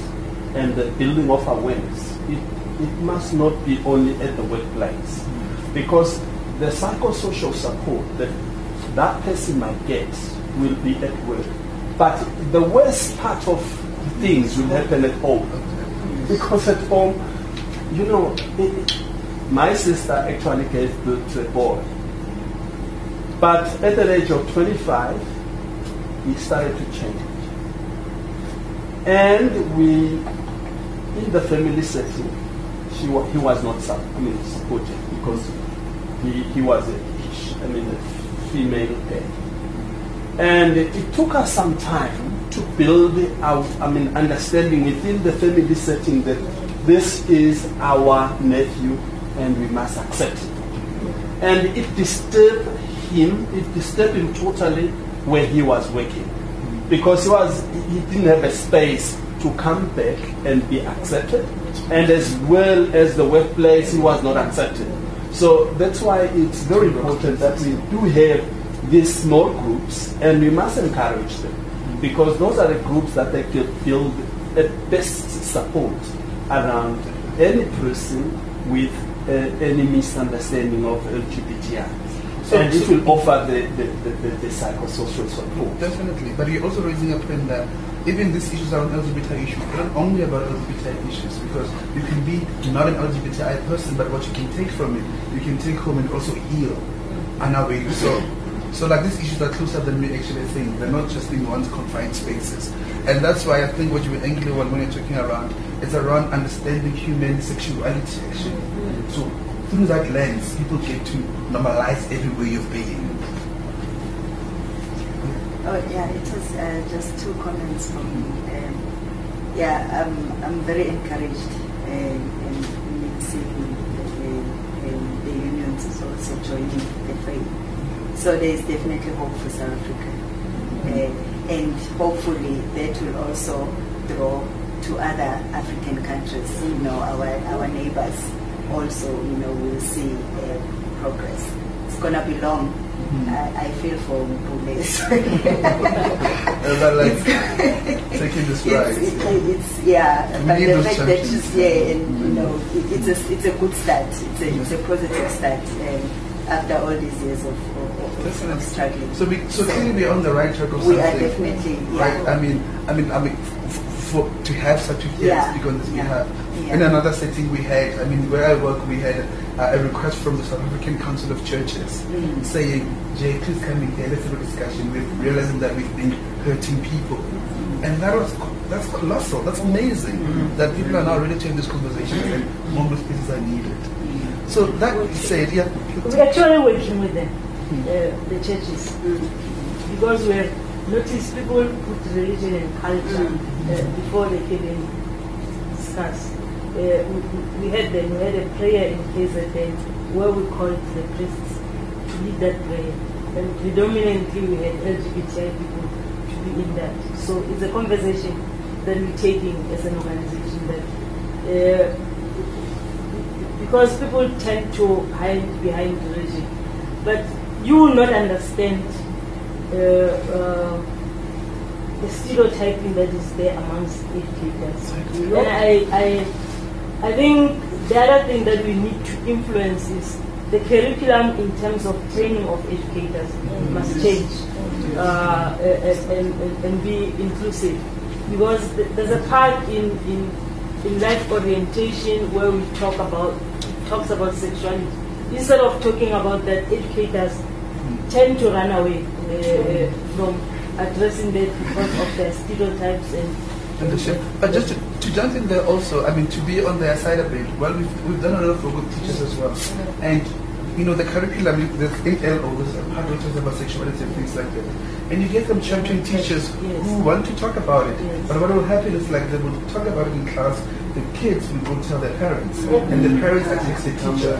and the building of awareness, it, it must not be only at the workplace, because the psychosocial support that that person might get will be at work, but the worst part of things will happen at home, because at home, you know. It, my sister actually gave birth to a boy. But at the age of 25, he started to change. And we, in the family setting, wa- he was not I mean, supported because he, he was a, I mean, a female head. And it took us some time to build our, I mean, understanding within the family setting that this is our nephew and we must accept it. And it disturbed him, it disturbed him totally where he was working. Because he was he didn't have a space to come back and be accepted. And as well as the workplace, he was not accepted. So that's why it's very important that we do have these small groups and we must encourage them. Because those are the groups that they can build a best support around any person with uh, any misunderstanding of LGBTI. So- and it will offer the, the, the, the, the psychosocial support. Definitely, but you're also raising a point that even these issues are around LGBT issues, they're not only about LGBT issues, because you can be not an LGBTI person, but what you can take from it, you can take home and also heal another way. So, so like these issues are closer than we actually think. They're not just in one's confined spaces. And that's why I think what you were angry when, when you're talking around is around understanding human sexuality actually. So through that lens, people get to normalize every way of being. Oh, yeah, it was uh, just two comments from me. Um, yeah, I'm, I'm very encouraged uh, in seeing that the, um, the unions is also joining the fight. So there is definitely hope for South Africa. Uh, and hopefully that will also draw to other African countries, you know, our, our neighbors also, you know, will see uh, progress. It's going to be long. I, I feel for. And I like taking this right. It's, it, it's yeah, but the fact that champions. just yeah, and you know, it, it's a it's a good start. It's a it's a positive start um, after all these years of, of, of, of struggling. So, we, so clearly we're on the right track of We something. are definitely, yeah. right. I mean, I mean, I mean, f- f- for to have such a yes Yeah, speak on this yeah. In another setting, we had, I mean, where I work, we had uh, a request from the South African Council of Churches mm. saying, Jay, please come in here, let's have a discussion. We're realizing that we've been hurting people. Mm. And that was that's colossal. That's amazing mm. that people are now ready to have this conversation and more spaces are needed. So that said, yeah. We're actually working with them, uh, the churches, because we're noticed people put religion and culture uh, before they can discuss. Uh, we, we, had them, we had a prayer in KZN where we called the priests to lead that prayer. And predominantly we had LGBTI people to be in that. So it's a conversation that we're taking as an organization that uh, because people tend to hide behind religion. But you will not understand uh, uh, the stereotyping that is there amongst educators. And I, I, I think the other thing that we need to influence is the curriculum in terms of training of educators must change uh, and, and, and, be inclusive. Because there's a part in, in, in life orientation where we talk about talks about sexuality. Instead of talking about that, educators tend to run away uh, from addressing that because of their stereotypes and. But just to, to, jump in there also, I mean, to be on their side of it, well, we've, we've done a lot for good teachers as well. And, you know, the curriculum, the 8LO, there's a part which is about sexuality and things like that. And you get some champion teachers yes. who want to talk about it. Yes. But what will happen is like they will talk about it in class, the kids will go tell their parents, and the parents ask the teacher.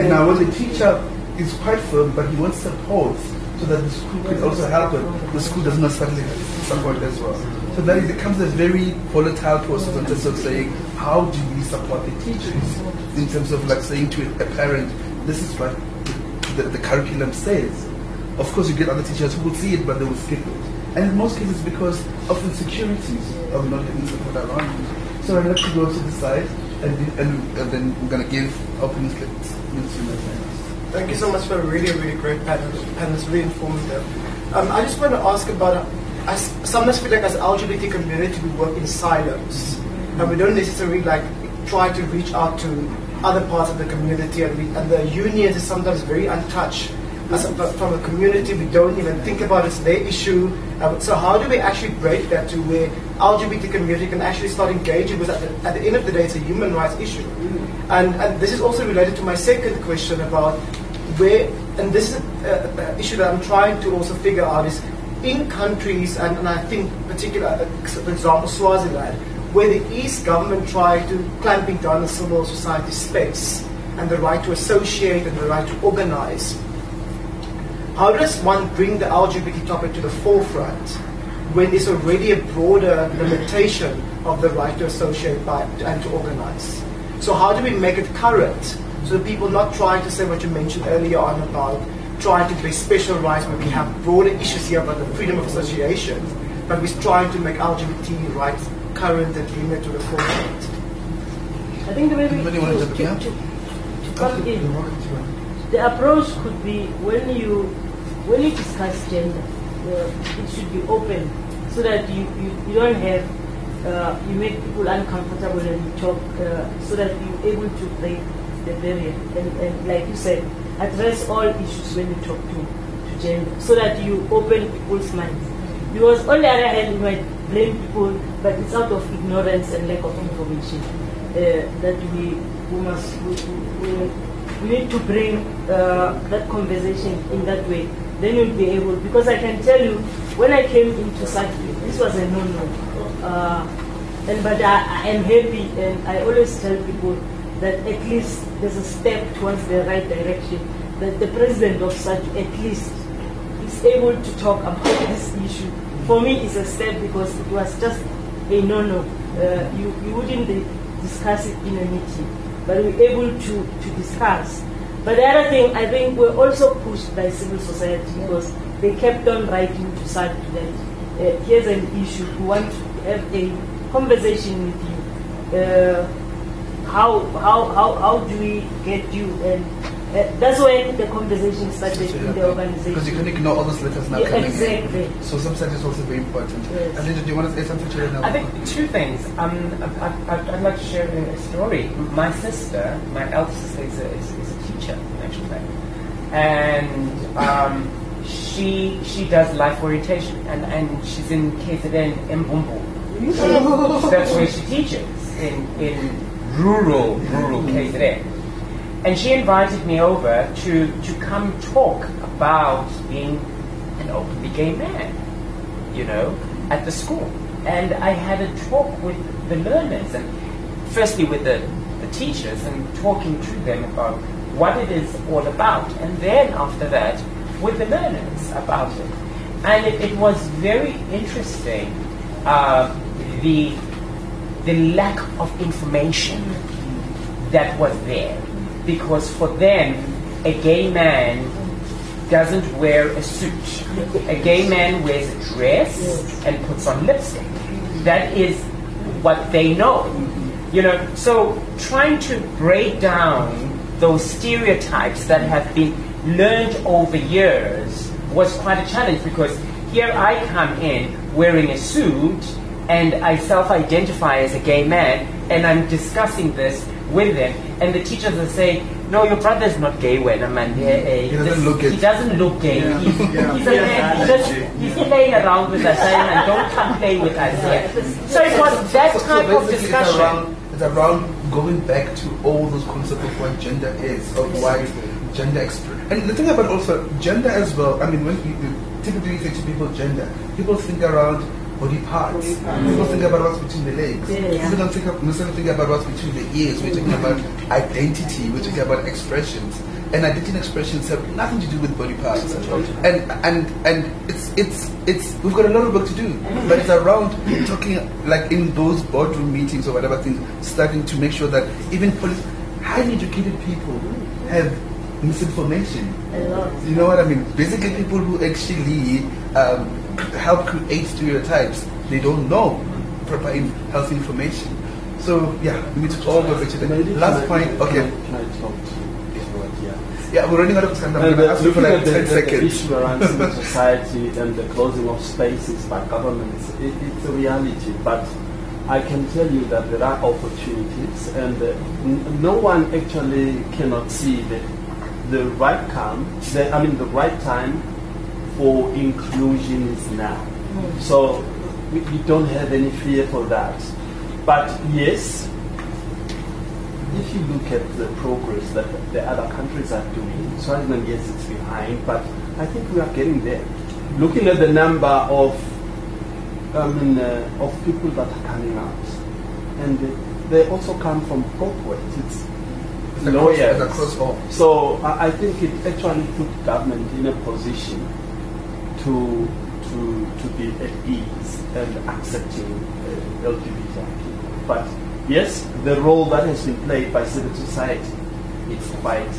And now when the teacher is quite firm, but he wants support so that the school can also help him, the school does not suddenly support as well. So that it becomes a very volatile process in terms of saying, how do we support the teachers? In terms of like saying to a parent, this is what the, the, the curriculum says. Of course, you get other teachers who will see it, but they will skip it. And in most cases, because of insecurities of not having support around you. So I'd like to go to the side and, and, and then we're going to give opening clips. Thank you so much for a really, really great panel, and it's really informative. Um, I just want to ask about, I sometimes feel like as LGBT community we work in silos, and we don't necessarily like try to reach out to other parts of the community, and, we, and the unions is sometimes very untouched. As a, from a community, we don't even think about it, it's their issue. Um, so how do we actually break that to where LGBT community can actually start engaging? With at the, at the end of the day, it's a human rights issue. And, and this is also related to my second question about where, and this is an issue that I'm trying to also figure out is in countries, and, and I think particular, uh, for example, Swaziland, where the East government tried to clamping down on civil society space and the right to associate and the right to organize how does one bring the LGBT topic to the forefront when there's already a broader limitation of the right to associate by, and to organize? So how do we make it current so that people not trying to say what you mentioned earlier on about trying to be special rights where we have broader issues here about the freedom of association, but we're trying to make LGBT rights current and bring it to the forefront. I think the way we, to, to, to, to come in, the approach could be when you when you discuss gender, uh, it should be open so that you, you, you don't have, uh, you make people uncomfortable and you talk uh, so that you're able to break the barrier. And, and like you said, address all issues when you talk to, to gender so that you open people's minds. Because on the other hand, you might blame people, but it's out of ignorance and lack of information uh, that we, we must we, we, we need to bring uh, that conversation in that way then you'll be able, because I can tell you, when I came into Sakri, this was a no-no. Uh, and but I, am happy, and I always tell people that at least there's a step towards the right direction. That the president of such at least is able to talk about this issue. For me, it's a step because it was just a no-no. Uh, you, you wouldn't discuss it in a meeting, but we're able to, to discuss. But the other thing, I think we're also pushed by civil society because they kept on writing to SADC that uh, here's an issue, we want to have a conversation with you. Uh, how, how, how, how do we get you? And uh, that's when the conversation started in the organization. Because you can ignore all those letters now Yeah, coming exactly. in. So sometimes it's also very important. Yes. And Linda, do you want to say something to that now? I think two things. Um, I, I, I'd like to share a a story. My sister, my elder sister, is a, is, is a teacher, in actual fact. And um, she she does life orientation, and, and she's in KZN Mbumbu. That's where she teaches, in, in rural, rural KZN. And she invited me over to, to come talk about being an openly gay man you know, at the school. And I had a talk with the learners, and firstly with the, the teachers, and talking to them about what it is all about. And then after that, with the learners about it. And it, it was very interesting, uh, the, the lack of information that was there. Because for them, a gay man doesn't wear a suit. A gay man wears a dress and puts on lipstick. That is what they know. You know, so trying to break down those stereotypes that have been learned over years was quite a challenge because here I come in wearing a suit and I self-identify as a gay man and I'm discussing this with them and the teachers are saying, no, your brother's not gay when a man. He doesn't look it. He doesn't look gay. Yeah. He's, Yeah. he's a man. He's, just, he's playing around with us and don't come play with us here. So it was that So- so type of basically It's around, it's around going back to all those concepts of what gender is, of why gender exp- And the thing about also gender as well, I mean, when people typically say to people gender, people think around body parts. People think about what's between the legs. Yes. People don't think, of, necessarily think about what's between the ears. We're talking about identity. We're talking about expressions. And identity and expressions have nothing to do with body parts. And and and it's it's it's we've got a lot of work to do. But it's around talking like in those boardroom meetings or whatever things, starting to make sure that even poli- highly educated people have misinformation. You know what I mean? Basically, people who actually um, help create stereotypes, they don't know proper in- health information. So yeah, we need to all go back to the last point. Okay, Can I talk to Edward yeah, we're running out of time. I'm going to ask you for like at the, 10 the, the seconds. issue around society and the closing of spaces by governments, it, it's a reality. But I can tell you that there are opportunities, and uh, n- no one actually cannot see the, the right time. The, I mean, the right time for inclusion is now. So we, we don't have any fear for that. But yes, if you look at the progress that the other countries are doing, Swaziland, yes, it's behind, but I think we are getting there. Looking at the number of, I mean, uh, of people that are coming out, and they also come from corporate. It's It's across- lawyers. it's across all. So I I think it actually put government in a position to to to be at ease and accepting uh, LGBTI people. But yes, the role that has been played by civil society is quite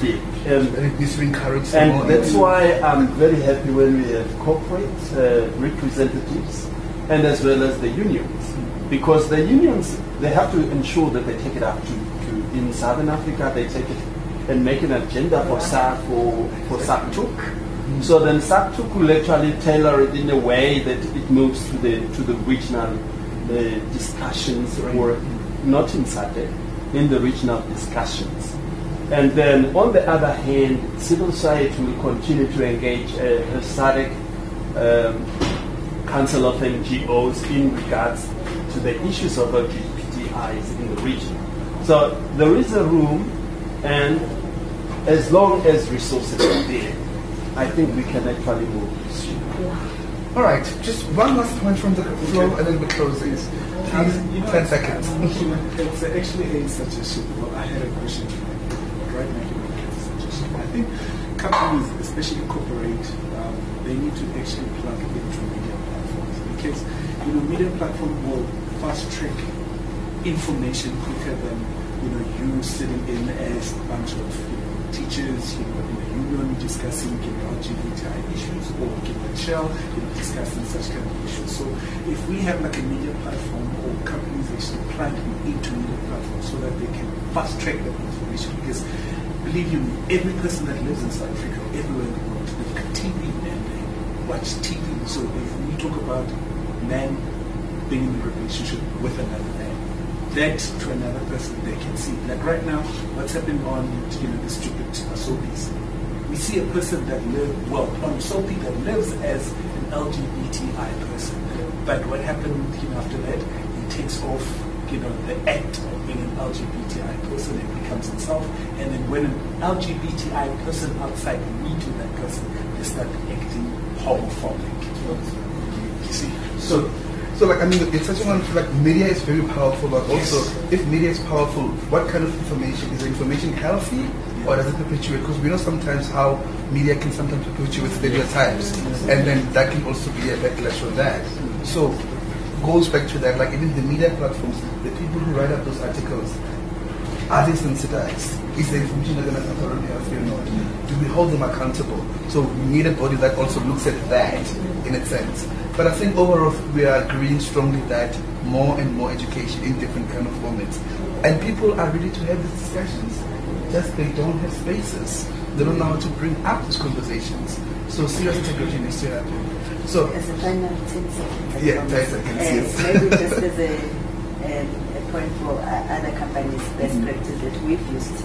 big. And, And it needs encouraged some more. and that's why I'm very happy when we have corporate uh, representatives and as well as the unions. Because the unions, they have to ensure that they take it up to, to in Southern Africa, they take it and make an agenda for SAC, for, for SATUCC. So then SATUCC will actually tailor it in a way that it moves to the, to the regional uh, discussions or not in SADC, in the regional discussions. And then on the other hand, civil society will continue to engage uh, a SADC um, Council of NGOs in regards to the issues of LGBTIs in the region. So there is a room, and as long as resources are there, I think we can actually move. All right, just one last point from the floor and then we close this. Please, Um, you know, 10 seconds. It's actually a suggestion. Well, I had a question. Right now, you have a suggestion. I think companies, especially corporate, um, they need to actually plug into media platforms because you know media platform will fast track information quicker than you know you sitting in as a bunch of you know, teachers, you know, union discussing you know, LGBTI issues or know, Shell, you know, discussing such kind of issues. So if we have like a media platform or companies actually plug into media platforms so that they can fast track that information because believe you me, every person that lives in South Africa, everywhere in the world, they've got TV and they watch TV. So if we talk about men being in a relationship with another man, that to another person they can see. Like right now, what's happening on you know the stupid uh, soapies. We see a person that lives well on soapy that lives as an LGBTI person. But what happened you know, after that, he takes off you know, the act of being an LGBTI person and becomes himself. And then when an LGBTI person outside meet with that person, they start acting homophobic. You see? So, so like I mean, it's such a one like media is very powerful, but also Yes. if media is powerful, what kind of information is the information healthy or does it perpetuate? Because we know sometimes how media can sometimes perpetuate stereotypes, and then that can also be a backlash on that. So goes back to that, like even the media platforms, the people who write up those articles, are they sensitized? Is the information they're going to thoroughly healthy or not? Do we hold them accountable? So we need a body that also looks at that in a sense. But I think overall we are agreeing strongly that more and more education in different kind of formats. And people are ready to have these discussions. Just they don't have spaces. They don't know how to bring up these conversations. So serious integration needs to happen. So As a final 10 seconds. Yeah, 10 seconds, uh, yes. Maybe just as a, um, a point for other companies, best practice that we've used.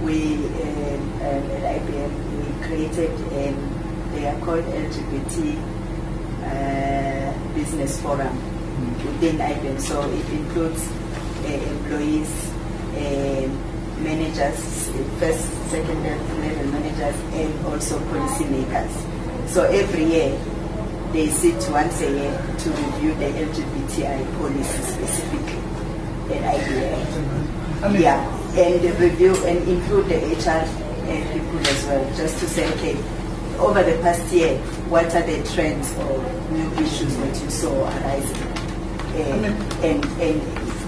We, um, um, at IBM, we created, um, they are called LGBT uh, Business Forum within IBM. So it includes uh, employees, um managers, first, second level managers, and also policymakers. So every year, they sit once a year to review the LGBTI policy specifically at IBM. I mean, yeah, and review and include the HR uh, people as well, just to say, okay, over the past year, what are the trends or new issues that you saw arising? And, and, and,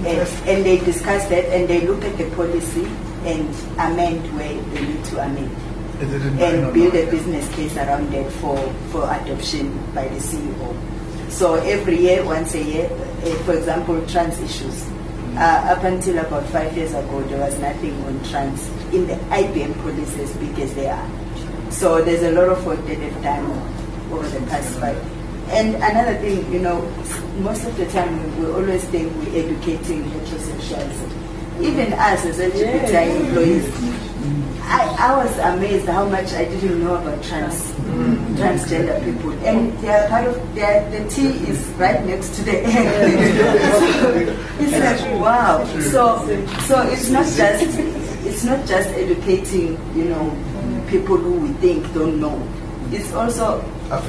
and, and they discuss that and they look at the policy and amend where they need to amend is it in line and build a business case around it for, for adoption by the CEO. So every year, once a year, eh, for example, trans issues. Uh, up until about five years ago, there was nothing on trans in the IBM policy as big as they are. So there's a lot of work that they've done over the past five. And another thing, you know, most of the time we, we always think we're educating heterosexuals. Even us as LGBTI employees, I, I was amazed how much I didn't know about trans transgender people, and they are part of their, the T is right next to the N. it's like wow. So so it's not just it's not just educating you know people who we think don't know. It's also as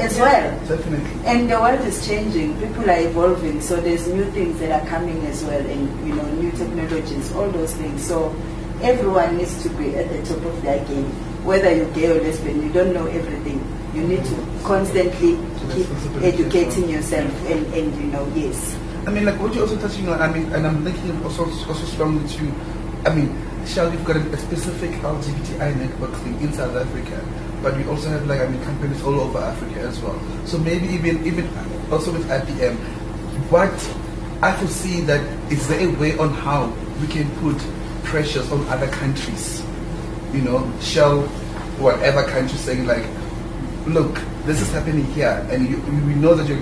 as well. Definitely. And the world is changing. People are evolving. So there's new things that are coming as well, and you know, new technologies, all those things. So everyone needs to be at the top of their game. Whether you're gay or lesbian, you don't know everything. You need to constantly keep educating yourself, and, and you know, yes. I mean, like what you're also touching on. I mean, and I'm linking also also strongly to. I mean, Shell, we've got a, specific LGBTI network thing in South Africa, but we also have like I mean companies all over Africa as well. So maybe even even also with IBM, what I foresee that is there a way on how we can put pressures on other countries. You know, Shell, whatever country saying like, look, this is happening here, and you, we know that you're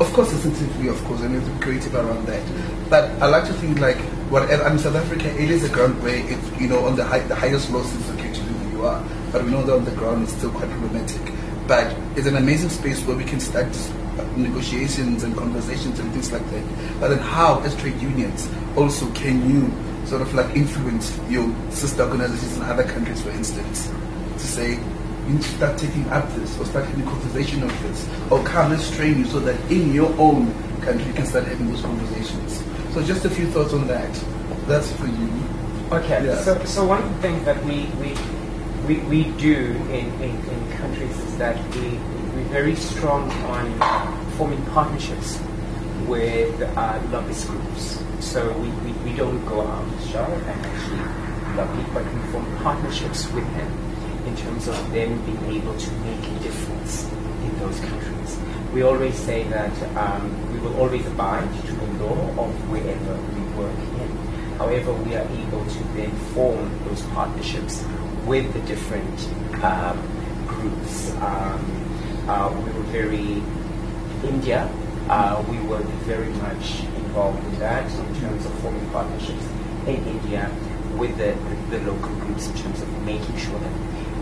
Of course, sensitively, of course, and we to be creative around that. But I like to think like whatever. I mean, South Africa, it is a ground where it's you know on the high, the highest lows it's okay to do who you are, but we know that on the ground it's still quite problematic. But it's an amazing space where we can start uh, negotiations and conversations and things like that. But then, how as trade unions also can you sort of like influence your sister organizations in other countries, for instance, to say you need to start taking up this or start having a conversation of this or come let's train you so that in your own country you can start having those conversations. So just a few thoughts on that. That's for you. Okay, Yeah. so, so one of the things that we, we, we, we do in, in, in countries is that we, we're very strong on forming partnerships with uh, lobbyist groups. So we, we, we don't go out shop and actually lobby, but we form partnerships with them in terms of them being able to make a difference in those countries. We always say that um, we will always abide to the of wherever we work in. However, we are able to then form those partnerships with the different um, groups. Um, uh, we were very India. Uh, we were very much involved in that in terms of forming partnerships in India with the, the, the local groups in terms of making sure that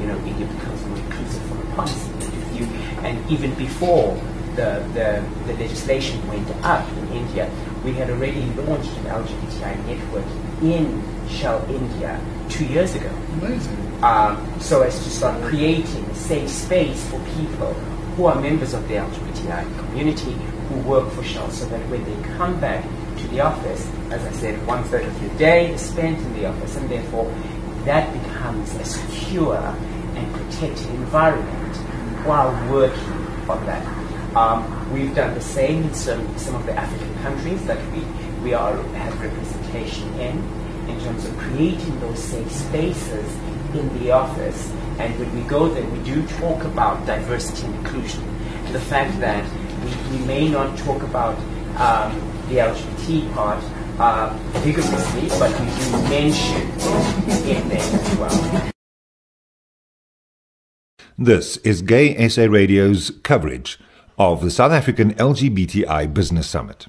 you know India becomes more inclusive from a policy. And even before the, the, the legislation went up in India, we had already launched an LGBTI network in Shell India two years ago. Amazing. Um, so as to start creating a safe space for people who are members of the LGBTI community who work for Shell so that when they come back to the office, as I said, one third of your day is spent in the office and therefore that becomes a secure and protected environment while working on that. Um, we've done the same in some, some of the African countries that we, we are, have representation in, in terms of creating those safe spaces in the office. And when we go there, we do talk about diversity and inclusion. The fact that we, we may not talk about um, the LGBT part uh, vigorously, but we do mention it there as well. This is Gay SA Radio's coverage of the South African LGBTI Business Summit.